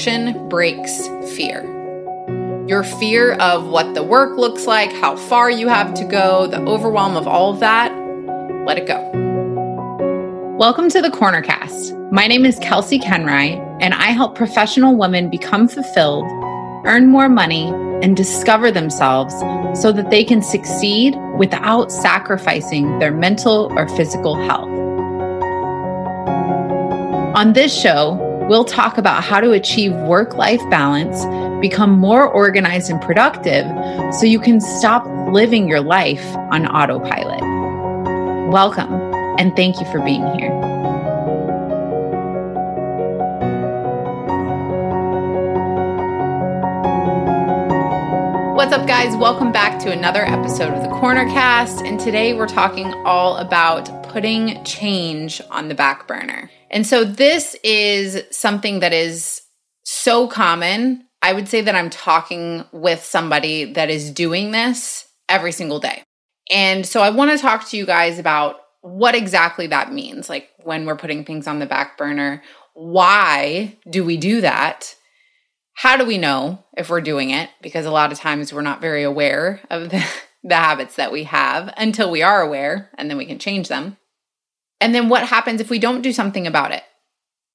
Action breaks fear. Your fear of what the work looks like, how far you have to go, the overwhelm of all of that, let it go. Welcome to the Korner Cast. My name is Kelsea Koenreich, and I help professional women become fulfilled, earn more money, and discover themselves so that they can succeed without sacrificing their mental or physical health. On this show, we'll talk about how to achieve work life balance, become more organized and productive so you can stop living your life on autopilot. Welcome, and thank you for being here. What's up, guys? Welcome back to another episode of the Korner Cast. And today we're talking all about putting change on the back burner. And so this is something that is so common. I would say that I'm talking with somebody that is doing this every single day. And so I want to talk to you guys about what exactly that means, like when we're putting things on the back burner. Why do we do that? How do we know if we're doing it? Because a lot of times we're not very aware of the, the habits that we have until we are aware, and then we can change them. And then what happens if we don't do something about it?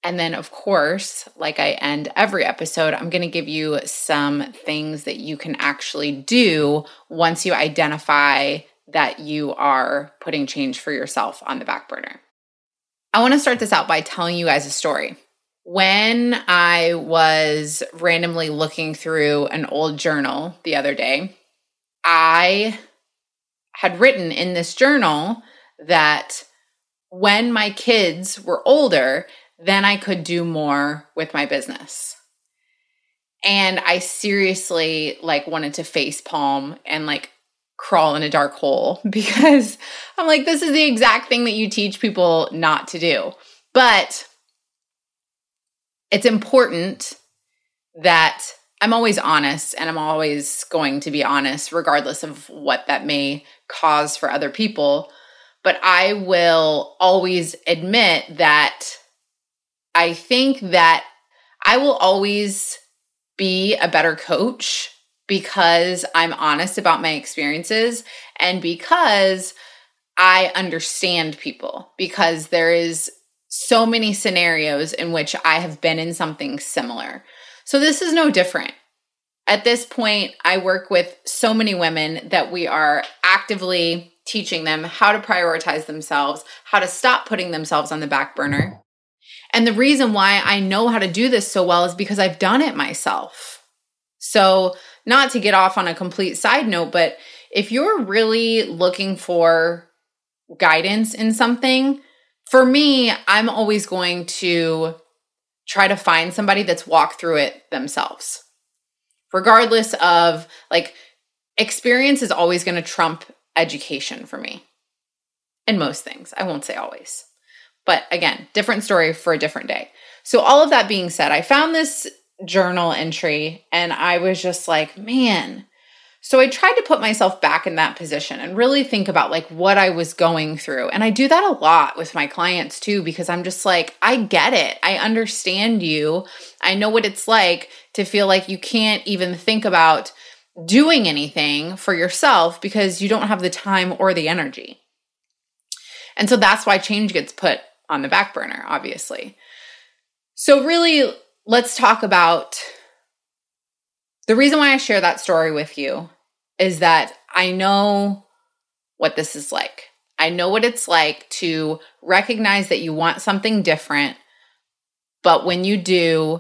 And then, of course, like I end every episode, I'm going to give you some things that you can actually do once you identify that you are putting change for yourself on the back burner. I want to start this out by telling you guys a story. When I was randomly looking through an old journal the other day, I had written in this journal that when my kids were older, then I could do more with my business. And I seriously like wanted to face palm and like crawl in a dark hole because I'm like, this is the exact thing that you teach people not to do. But it's important that I'm always honest and I'm always going to be honest, regardless of what that may cause for other people but I will always admit that I think that I will always be a better coach because I'm honest about my experiences and because I understand people because there is so many scenarios in which I have been in something similar. So this is no different. At this point, I work with so many women that we are actively teaching them how to prioritize themselves, how to stop putting themselves on the back burner. And the reason why I know how to do this so well is because I've done it myself. So, not to get off on a complete side note, but if you're really looking for guidance in something, for me, I'm always going to try to find somebody that's walked through it themselves. Regardless of like experience is always going to trump education for me in most things. I won't say always. But again, different story for a different day. So, all of that being said, I found this journal entry and I was just like, man. So, I tried to put myself back in that position and really think about like what I was going through. And I do that a lot with my clients too, because I'm just like, I get it. I understand you. I know what it's like to feel like you can't even think about doing anything for yourself because you don't have the time or the energy. And so that's why change gets put on the back burner, obviously. So, really, let's talk about the reason why I share that story with you is that I know what this is like. I know what it's like to recognize that you want something different, but when you do,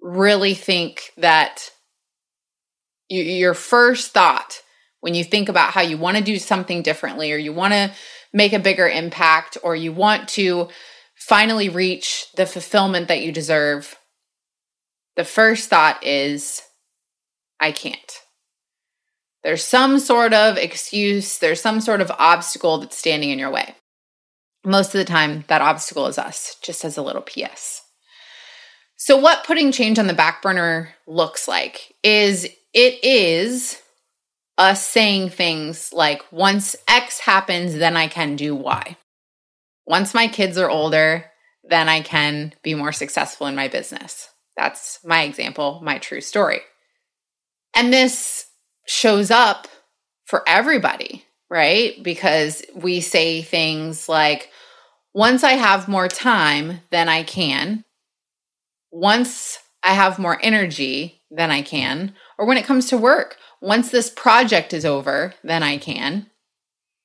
really think that you, your first thought when you think about how you want to do something differently or you want to make a bigger impact or you want to finally reach the fulfillment that you deserve, the first thought is, I can't. There's some sort of excuse, there's some sort of obstacle that's standing in your way. Most of the time, that obstacle is us, just as a little PS. So, what putting change on the back burner looks like is it is us saying things like, once X happens, then I can do Y. Once my kids are older, then I can be more successful in my business. That's my example, my true story. And this shows up for everybody, right? Because we say things like, once I have more time, then I can. Once I have more energy, then I can. Or when it comes to work, once this project is over, then I can.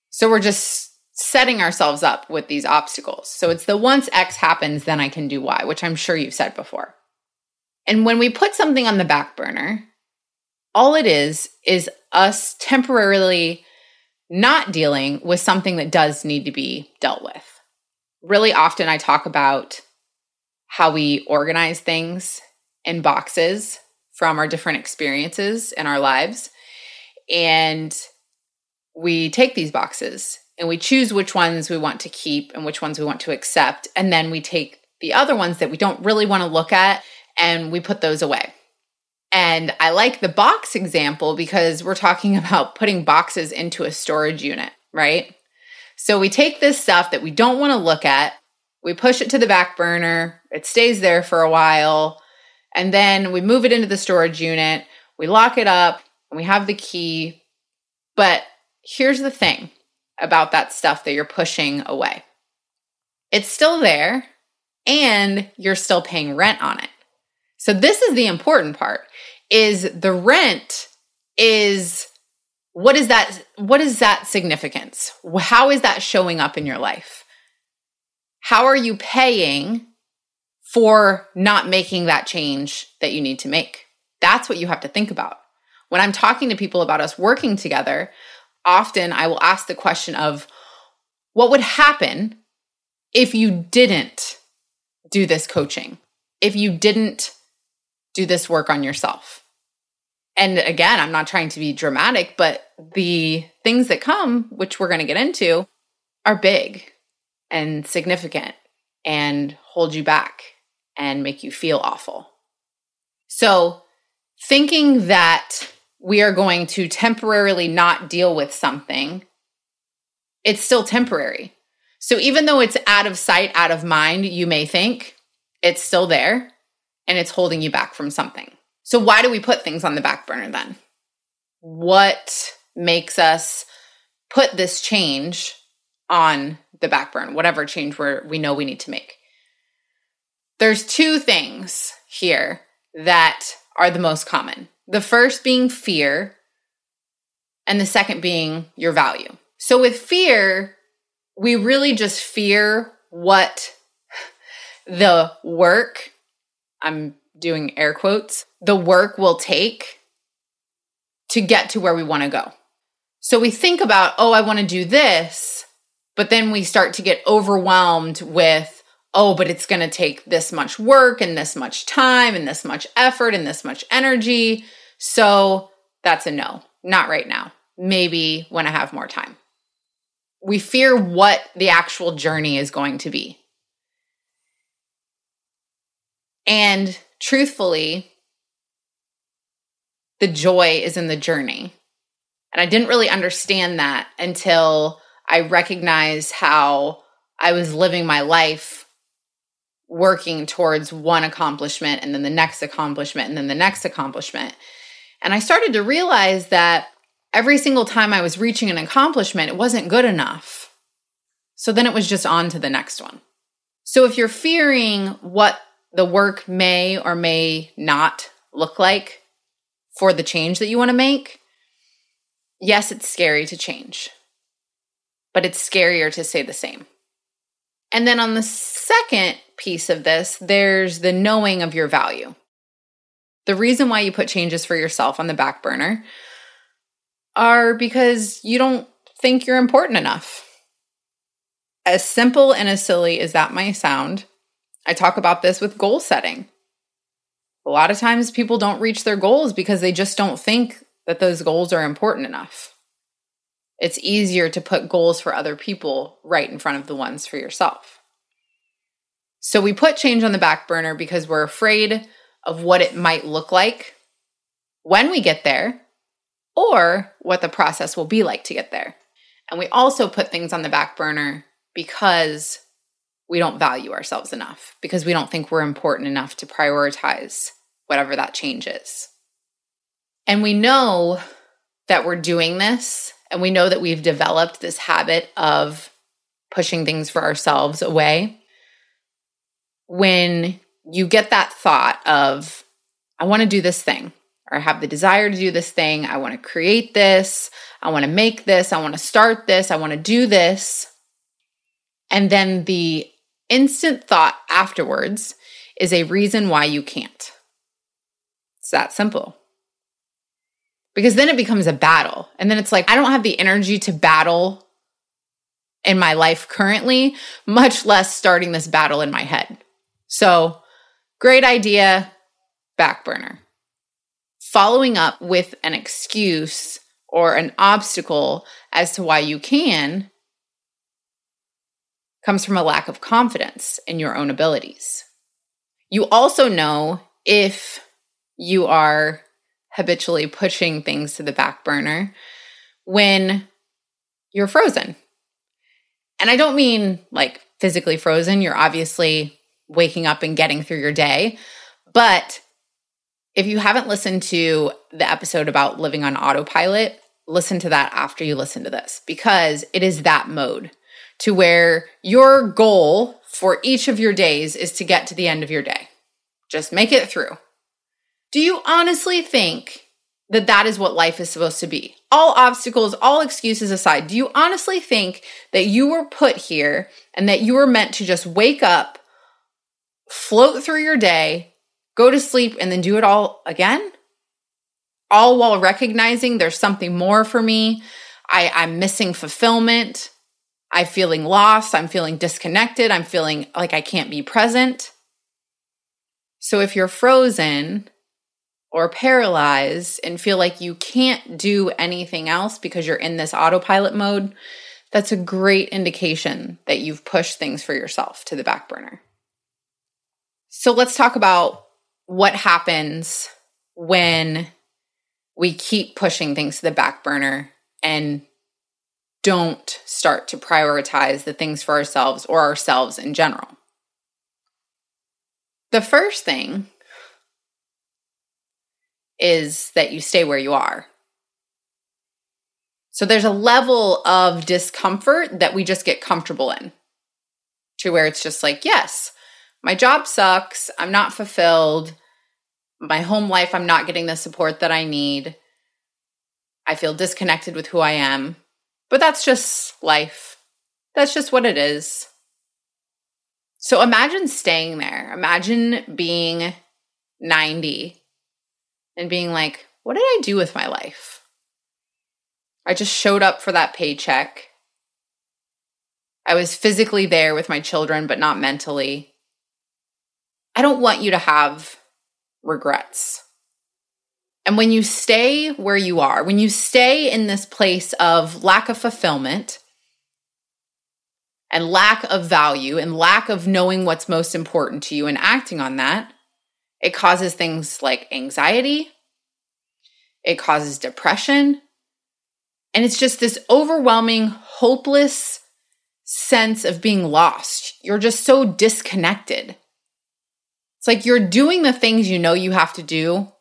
So we're just setting ourselves up with these obstacles. So it's the once X happens, then I can do Y, which I'm sure you've said before. And when we put something on the back burner, all it is is us temporarily not dealing with something that does need to be dealt with. Really often, I talk about how we organize things in boxes from our different experiences in our lives. And we take these boxes and we choose which ones we want to keep and which ones we want to accept. And then we take the other ones that we don't really want to look at and we put those away. And I like the box example because we're talking about putting boxes into a storage unit, right? So we take this stuff that we don't want to look at, we push it to the back burner, it stays there for a while, and then we move it into the storage unit, we lock it up, and we have the key. But here's the thing about that stuff that you're pushing away it's still there, and you're still paying rent on it. So this is the important part is the rent is what is that what is that significance? How is that showing up in your life? How are you paying for not making that change that you need to make? That's what you have to think about. When I'm talking to people about us working together, often I will ask the question of what would happen if you didn't do this coaching? If you didn't do this work on yourself. And again, I'm not trying to be dramatic, but the things that come, which we're going to get into, are big and significant and hold you back and make you feel awful. So, thinking that we are going to temporarily not deal with something, it's still temporary. So, even though it's out of sight, out of mind, you may think it's still there and it's holding you back from something. So, why do we put things on the back burner then? What makes us put this change on the back burner, whatever change we we know we need to make? There's two things here that are the most common. The first being fear, and the second being your value. So, with fear, we really just fear what the work I'm doing air quotes, the work will take to get to where we want to go. So we think about, oh, I want to do this, but then we start to get overwhelmed with, oh, but it's going to take this much work and this much time and this much effort and this much energy. So that's a no, not right now. Maybe when I have more time. We fear what the actual journey is going to be. And truthfully, the joy is in the journey. And I didn't really understand that until I recognized how I was living my life working towards one accomplishment and then the next accomplishment and then the next accomplishment. And I started to realize that every single time I was reaching an accomplishment, it wasn't good enough. So then it was just on to the next one. So if you're fearing what the work may or may not look like for the change that you want to make, yes, it's scary to change, but it's scarier to say the same. And then on the second piece of this, there's the knowing of your value. The reason why you put changes for yourself on the back burner are because you don't think you're important enough. as simple and as silly as that might sound, I talk about this with goal setting. A lot of times people don't reach their goals because they just don't think that those goals are important enough. It's easier to put goals for other people right in front of the ones for yourself. So we put change on the back burner because we're afraid of what it might look like when we get there or what the process will be like to get there. And we also put things on the back burner because we don't value ourselves enough, because we don't think we're important enough to prioritize whatever that change is. And we know that we're doing this, and we know that we've developed this habit of pushing things for ourselves away. When you get that thought of, I want to do this thing, or I have the desire to do this thing, I want to create this, I want to make this, I want to start this, I want to do this. And then the instant thought afterwards is a reason why you can't. It's that simple because then it becomes a battle. And then it's like, I don't have the energy to battle in my life currently, much less starting this battle in my head. So, great idea, back burner. Following up with an excuse or an obstacle as to why you can comes from a lack of confidence in your own abilities. You also know if you are habitually pushing things to the back burner when you're frozen. And I don't mean like physically frozen, you're obviously waking up and getting through your day. But if you haven't listened to the episode about living on autopilot, listen to that after you listen to this because it is that mode to where your goal for each of your days is to get to the end of your day. Just make it through. Do you honestly think that that is what life is supposed to be? All obstacles, all excuses aside, do you honestly think that you were put here and that you were meant to just wake up, float through your day, go to sleep, and then do it all again? All while recognizing there's something more for me. I, I'm missing fulfillment. I'm feeling lost. I'm feeling disconnected. I'm feeling like I can't be present. So if you're frozen, or paralyzed and feel like you can't do anything else because you're in this autopilot mode, that's a great indication that you've pushed things for yourself to the back burner. So let's talk about what happens when we keep pushing things to the back burner and don't start to prioritize the things for ourselves or ourselves in general. The first thing is that you stay where you are. So there's a level of discomfort that we just get comfortable in to where it's just like, yes, my job sucks. I'm not fulfilled. My home life, I'm not getting the support that I need. I feel disconnected with who I am. But that's just life. That's just what it is. So imagine staying there. Imagine being 90 and being like, what did I do with my life? I just showed up for that paycheck. I was physically there with my children, but not mentally. I don't want you to have regrets. And when you stay where you are, when you stay in this place of lack of fulfillment and lack of value and lack of knowing what's most important to you and acting on that, it causes things like anxiety, it causes depression, and it's just this overwhelming, hopeless sense of being lost. You're just so disconnected. It's like you're doing the things you know you have to do.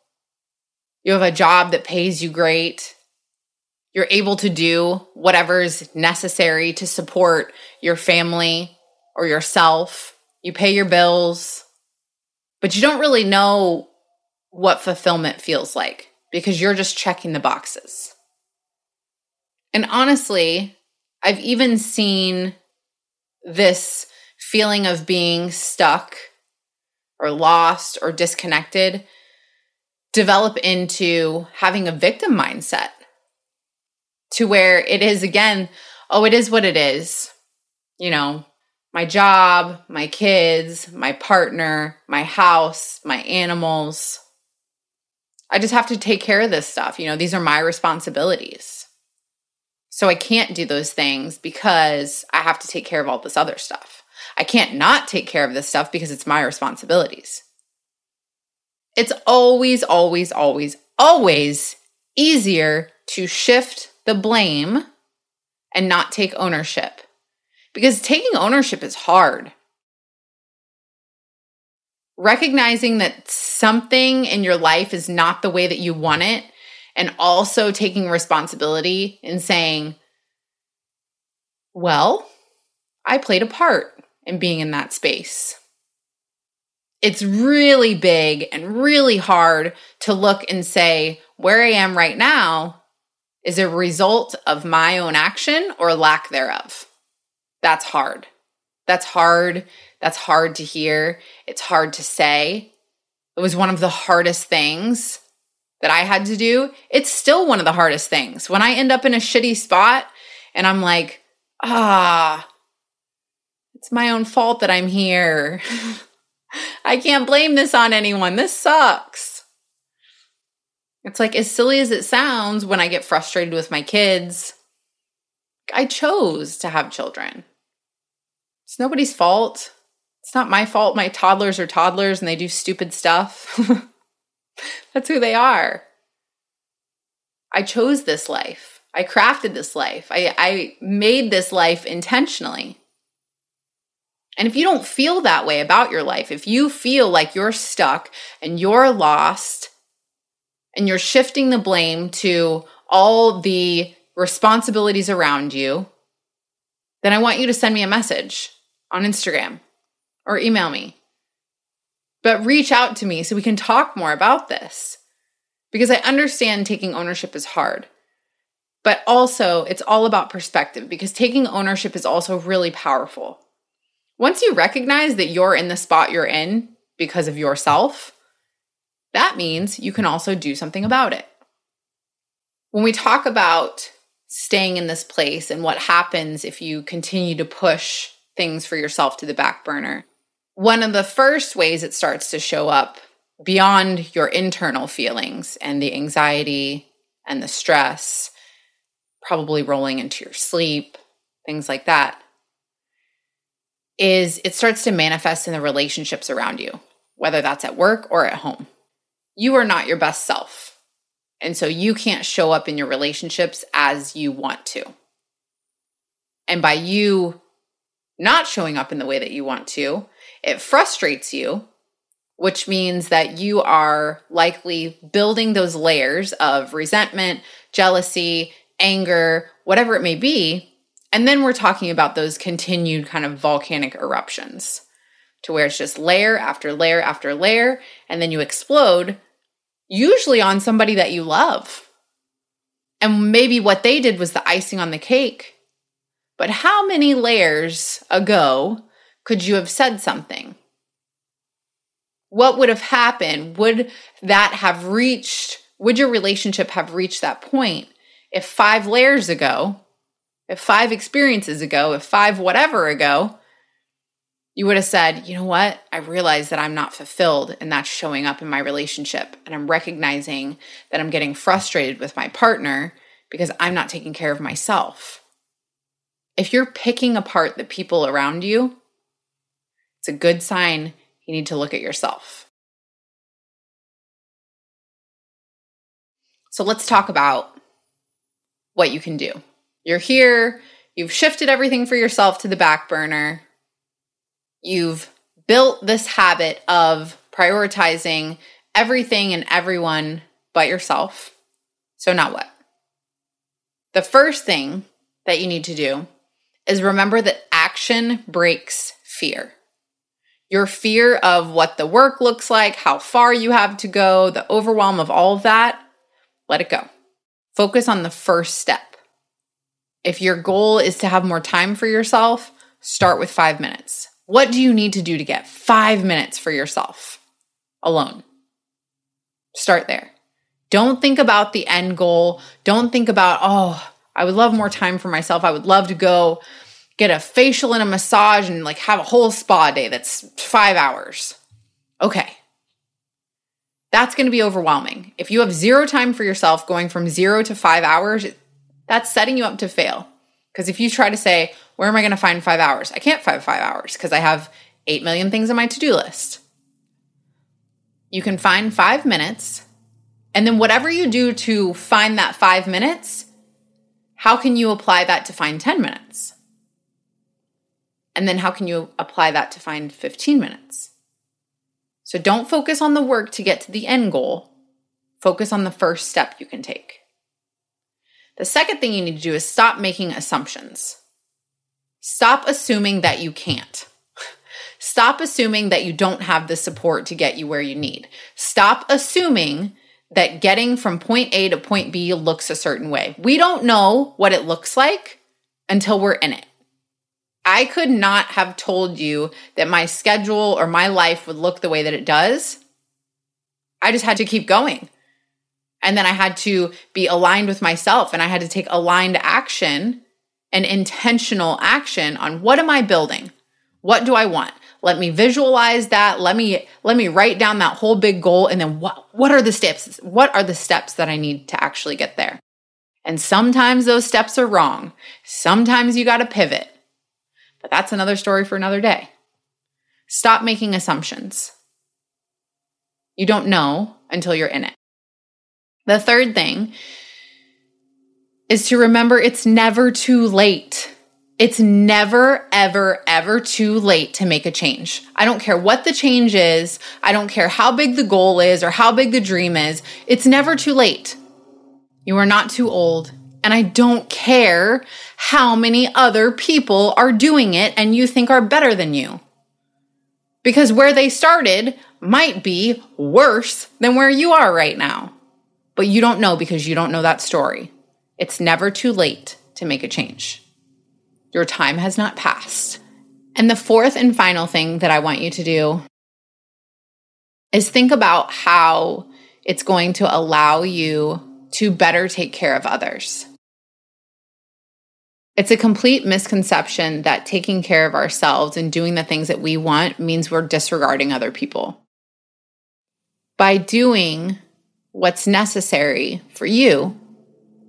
You have a job that pays you great. You're able to do whatever's necessary to support your family or yourself. You pay your bills but you don't really know what fulfillment feels like because you're just checking the boxes. And honestly, I've even seen this feeling of being stuck or lost or disconnected develop into having a victim mindset to where it is again, oh, it is what it is. you know, my job, my kids, my partner, my house, my animals. I just have to take care of this stuff. You know, these are my responsibilities. So I can't do those things because I have to take care of all this other stuff. I can't not take care of this stuff because it's my responsibilities. It's always, always, always, always easier to shift the blame and not take ownership because taking ownership is hard. Recognizing that something in your life is not the way that you want it, and also taking responsibility and saying, Well, I played a part in being in that space. It's really big and really hard to look and say, Where I am right now is a result of my own action or lack thereof that's hard. That's hard. That's hard to hear. It's hard to say. It was one of the hardest things that I had to do. It's still one of the hardest things. When I end up in a shitty spot and I'm like, ah, it's my own fault that I'm here. I can't blame this on anyone. This sucks. It's like as silly as it sounds when I get frustrated with my kids I chose to have children. It's nobody's fault. It's not my fault my toddlers are toddlers and they do stupid stuff. That's who they are. I chose this life. I crafted this life. I, I made this life intentionally. And if you don't feel that way about your life, if you feel like you're stuck and you're lost and you're shifting the blame to all the responsibilities around you, then I want you to send me a message on Instagram or email me. But reach out to me so we can talk more about this because I understand taking ownership is hard. But also, it's all about perspective because taking ownership is also really powerful. Once you recognize that you're in the spot you're in because of yourself, that means you can also do something about it. When we talk about staying in this place and what happens if you continue to push things for yourself to the back burner. One of the first ways it starts to show up beyond your internal feelings and the anxiety and the stress, probably rolling into your sleep, things like that, is it starts to manifest in the relationships around you, whether that's at work or at home. You are not your best self and so you can't show up in your relationships as you want to. And by you not showing up in the way that you want to, it frustrates you, which means that you are likely building those layers of resentment, jealousy, anger, whatever it may be. And then we're talking about those continued kind of volcanic eruptions to where it's just layer after layer after layer, and then you explode usually on somebody that you love. And maybe what they did was the icing on the cake. But how many layers ago could you have said something? What would have happened? Would that have reached, would your relationship have reached that point if five layers ago, if five experiences ago, if five whatever ago, you would have said, you know what? I realize that I'm not fulfilled and that's showing up in my relationship. And I'm recognizing that I'm getting frustrated with my partner because I'm not taking care of myself. If you're picking apart the people around you, it's a good sign you need to look at yourself. So let's talk about what you can do. You're here, you've shifted everything for yourself to the back burner You've built this habit of prioritizing everything and everyone but yourself. So, now what? The first thing that you need to do is remember that action breaks fear. Your fear of what the work looks like, how far you have to go, the overwhelm of all of that, let it go. Focus on the first step. If your goal is to have more time for yourself, start with five minutes. What do you need to do to get five minutes for yourself alone? Start there. Don't think about the end goal. Don't think about, oh, I would love more time for myself. I would love to go get a facial and a massage and like have a whole spa day that's five hours. Okay. That's going to be overwhelming. If you have zero time for yourself going from zero to five hours, that's setting you up to fail. Because if you try to say, where am I going to find five hours? I can't find five hours because I have 8 million things on my to do list. You can find five minutes. And then whatever you do to find that five minutes, how can you apply that to find 10 minutes? And then how can you apply that to find 15 minutes? So don't focus on the work to get to the end goal. Focus on the first step you can take. The second thing you need to do is stop making assumptions. Stop assuming that you can't. Stop assuming that you don't have the support to get you where you need. Stop assuming that getting from point A to point B looks a certain way. We don't know what it looks like until we're in it. I could not have told you that my schedule or my life would look the way that it does. I just had to keep going. And then I had to be aligned with myself and I had to take aligned action and intentional action on what am I building? What do I want? Let me visualize that. Let me let me write down that whole big goal and then what what are the steps? What are the steps that I need to actually get there? And sometimes those steps are wrong. Sometimes you got to pivot. But that's another story for another day. Stop making assumptions. You don't know until you're in it. The third thing is to remember it's never too late. It's never, ever, ever too late to make a change. I don't care what the change is. I don't care how big the goal is or how big the dream is. It's never too late. You are not too old. And I don't care how many other people are doing it and you think are better than you. Because where they started might be worse than where you are right now. But you don't know because you don't know that story. It's never too late to make a change. Your time has not passed. And the fourth and final thing that I want you to do is think about how it's going to allow you to better take care of others. It's a complete misconception that taking care of ourselves and doing the things that we want means we're disregarding other people. By doing what's necessary for you,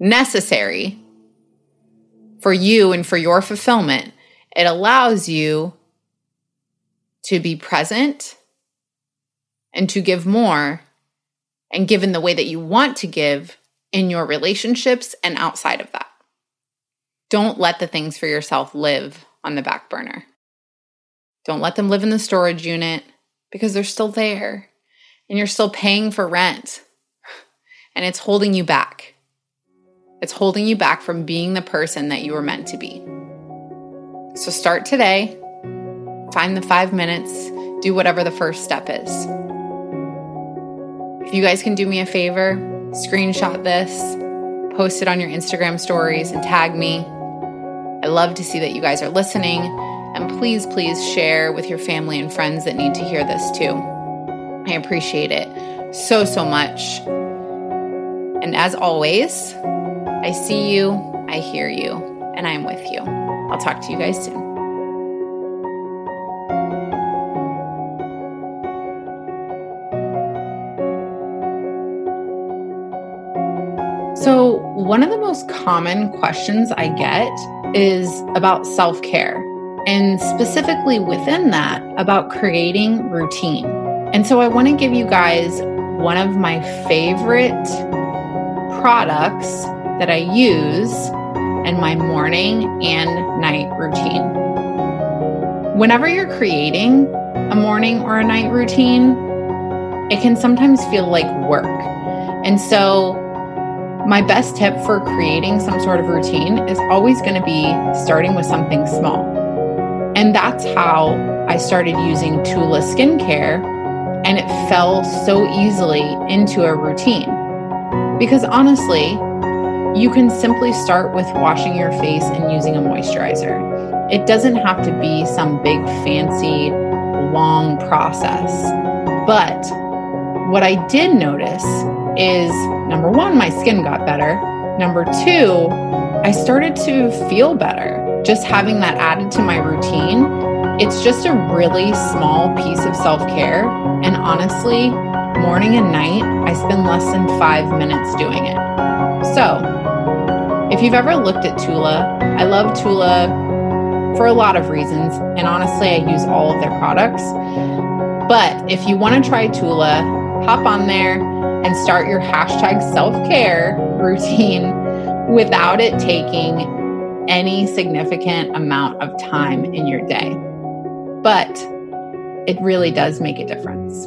necessary for you and for your fulfillment, it allows you to be present and to give more and give in the way that you want to give in your relationships and outside of that. Don't let the things for yourself live on the back burner. Don't let them live in the storage unit because they're still there and you're still paying for rent and it's holding you back. It's holding you back from being the person that you were meant to be. So start today, find the five minutes, do whatever the first step is. If you guys can do me a favor, screenshot this, post it on your Instagram stories, and tag me I love to see that you guys are listening. And please, please share with your family and friends that need to hear this too. I appreciate it so, so much. And as always, I see you, I hear you, and I'm with you. I'll talk to you guys soon. So, one of the most common questions I get is about self care, and specifically within that, about creating routine. And so I want to give you guys one of my favorite products that I use in my morning and night routine. Whenever you're creating a morning or a night routine, it can sometimes feel like work. And so my best tip for creating some sort of routine is always going to be starting with something small. And that's how I started using Tula skincare, and it fell so easily into a routine. Because honestly, you can simply start with washing your face and using a moisturizer. It doesn't have to be some big, fancy, long process. But what I did notice is number one, my skin got better. Number two, I started to feel better. just having that added to my routine, it's just a really small piece of self care. And honestly, morning and night, I spend less than five minutes doing it. So, if you've ever looked at Tula, I love Tula for a lot of reasons. And honestly, I use all of their products. But if you want to try Tula, hop on there and start your hashtag self care routine without it taking any significant amount of time in your day. But it really does make a difference.